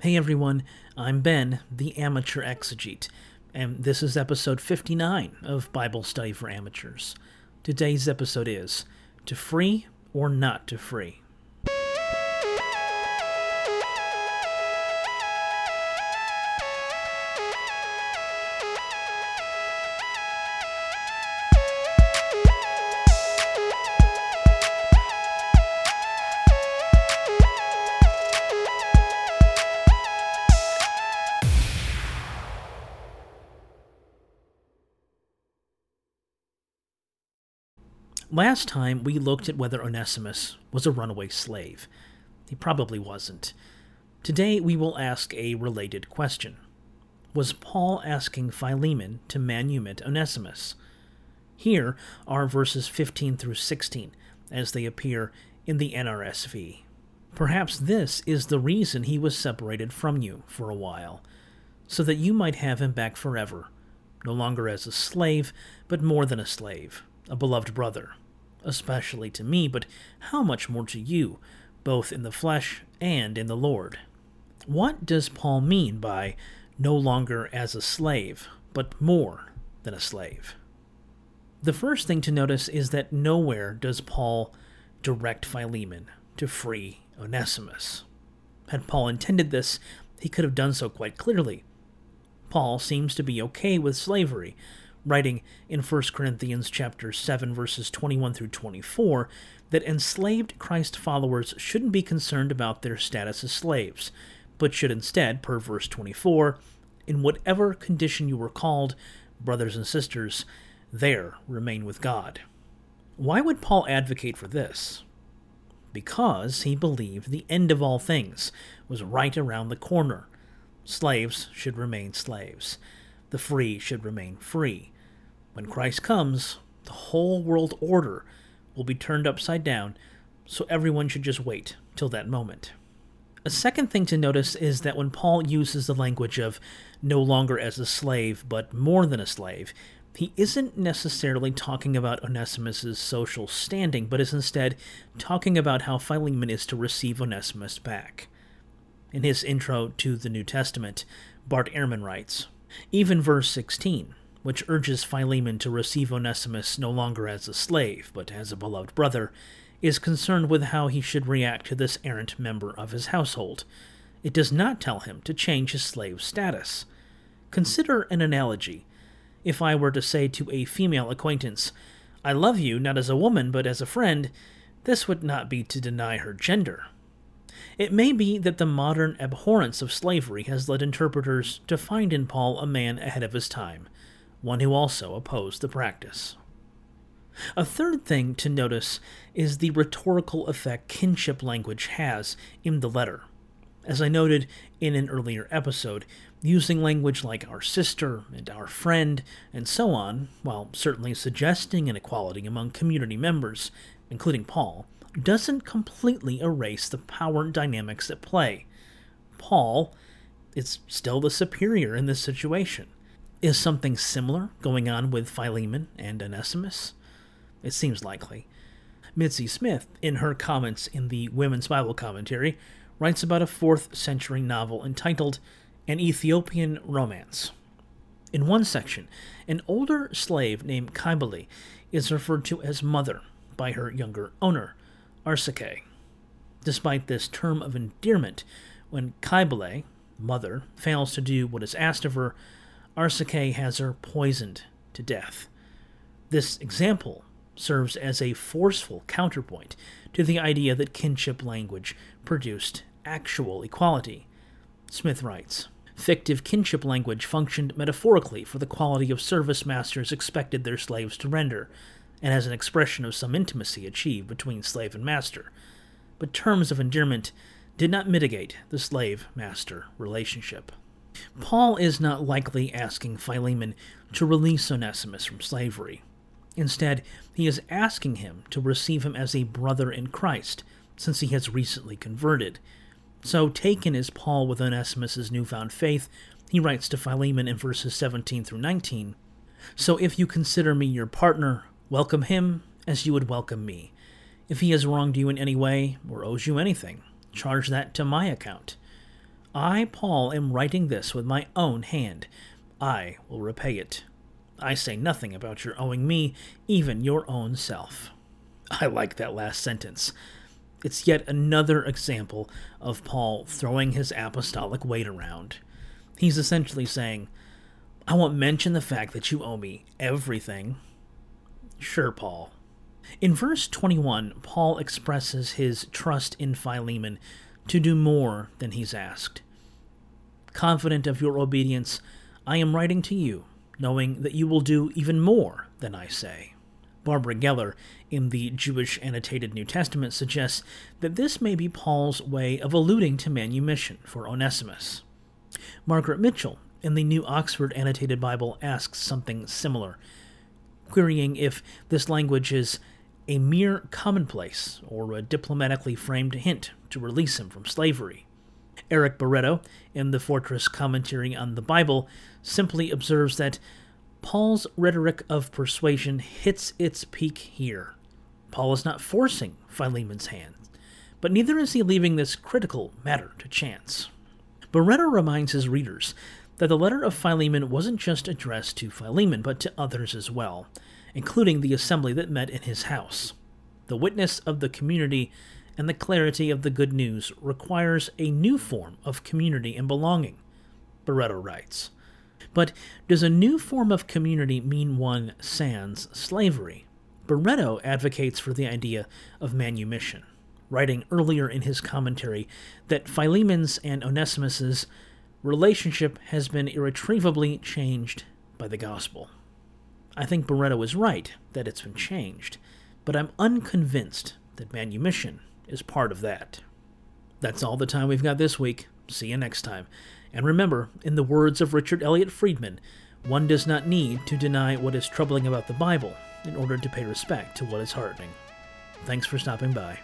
Hey everyone, I'm Ben, the amateur exegete, and this is episode 59 of Bible Study for Amateurs. Today's episode is To Free or Not to Free? Last time we looked at whether Onesimus was a runaway slave. He probably wasn't. Today we will ask a related question. Was Paul asking Philemon to manumit Onesimus? Here are verses 15 through 16 as they appear in the NRSV. Perhaps this is the reason he was separated from you for a while, so that you might have him back forever, no longer as a slave, but more than a slave, a beloved brother, especially to me, but how much more to you, both in the flesh and in the Lord. What does Paul mean by no longer as a slave, but more than a slave? The first thing to notice is that nowhere does Paul direct Philemon to free Onesimus. Had Paul intended this, he could have done so quite clearly. Paul seems to be okay with slavery, writing in 1 Corinthians chapter 7 verses 21 through 24 that enslaved Christ followers shouldn't be concerned about their status as slaves, but should instead, per verse 24, in whatever condition you were called, brothers and sisters, there remain with God. Why would Paul advocate for this? Because he believed the end of all things was right around the corner. Slaves should remain slaves. The free should remain free. When Christ comes, the whole world order will be turned upside down, so everyone should just wait till that moment. A second thing to notice is that when Paul uses the language of no longer as a slave, but more than a slave, he isn't necessarily talking about Onesimus's social standing, but is instead talking about how Philemon is to receive Onesimus back. In his intro to the New Testament, Bart Ehrman writes, even verse 16, which urges Philemon to receive Onesimus no longer as a slave, but as a beloved brother, is concerned with how he should react to this errant member of his household. It does not tell him to change his slave status. Consider an analogy. If I were to say to a female acquaintance, I love you not as a woman but as a friend, this would not be to deny her gender. It may be that the modern abhorrence of slavery has led interpreters to find in Paul a man ahead of his time, one who also opposed the practice. A third thing to notice is the rhetorical effect kinship language has in the letter. As I noted in an earlier episode, using language like our sister and our friend and so on, while certainly suggesting an equality among community members, including Paul, doesn't completely erase the power dynamics at play. Paul is still the superior in this situation. Is something similar going on with Philemon and Onesimus? It seems likely. Mitzi Smith, in her comments in the Women's Bible Commentary, writes about a 4th century novel entitled An Ethiopian Romance. In one section, an older slave named Cybele is referred to as mother by her younger owner, Arsace. Despite this term of endearment, when Cybele, mother, fails to do what is asked of her, Arsace has her poisoned to death. This example serves as a forceful counterpoint to the idea that kinship language produced actual equality. Smith writes Fictive kinship language functioned metaphorically for the quality of service masters expected their slaves to render, and as an expression of some intimacy achieved between slave and master. But terms of endearment did not mitigate the slave master relationship. Paul is not likely asking Philemon to release Onesimus from slavery. Instead, he is asking him to receive him as a brother in Christ, since he has recently converted. So, taken is Paul with Onesimus's newfound faith, he writes to Philemon in verses 17 through 19 So, if you consider me your partner, welcome him as you would welcome me. If he has wronged you in any way, or owes you anything, charge that to my account. I, Paul, am writing this with my own hand. I will repay it. I say nothing about your owing me even your own self. I like that last sentence. It's yet another example of Paul throwing his apostolic weight around. He's essentially saying, I won't mention the fact that you owe me everything. Sure, Paul. In verse 21, Paul expresses his trust in Philemon to do more than he's asked. Confident of your obedience, I am writing to you, knowing that you will do even more than I say. Barbara Geller, in the Jewish Annotated New Testament, suggests that this may be Paul's way of alluding to manumission for Onesimus. Margaret Mitchell, in the New Oxford Annotated Bible, asks something similar, querying if this language is a mere commonplace or a diplomatically framed hint to release him from slavery. Eric Barreto, in the Fortress Commentary on the Bible, simply observes that Paul's rhetoric of persuasion hits its peak here. Paul is not forcing Philemon's hand, but neither is he leaving this critical matter to chance. Barreto reminds his readers that the letter of Philemon wasn't just addressed to Philemon, but to others as well, including the assembly that met in his house. The witness of the community and the clarity of the good news requires a new form of community and belonging, Barreto writes. But does a new form of community mean one sans slavery? Barreto advocates for the idea of manumission, writing earlier in his commentary that Philemon's and Onesimus's relationship has been irretrievably changed by the gospel. I think Barreto is right that it's been changed, but I'm unconvinced that manumission is part of that. That's all the time we've got this week. See you next time. And remember, in the words of Richard Elliott Friedman, one does not need to deny what is troubling about the Bible in order to pay respect to what is heartening. Thanks for stopping by.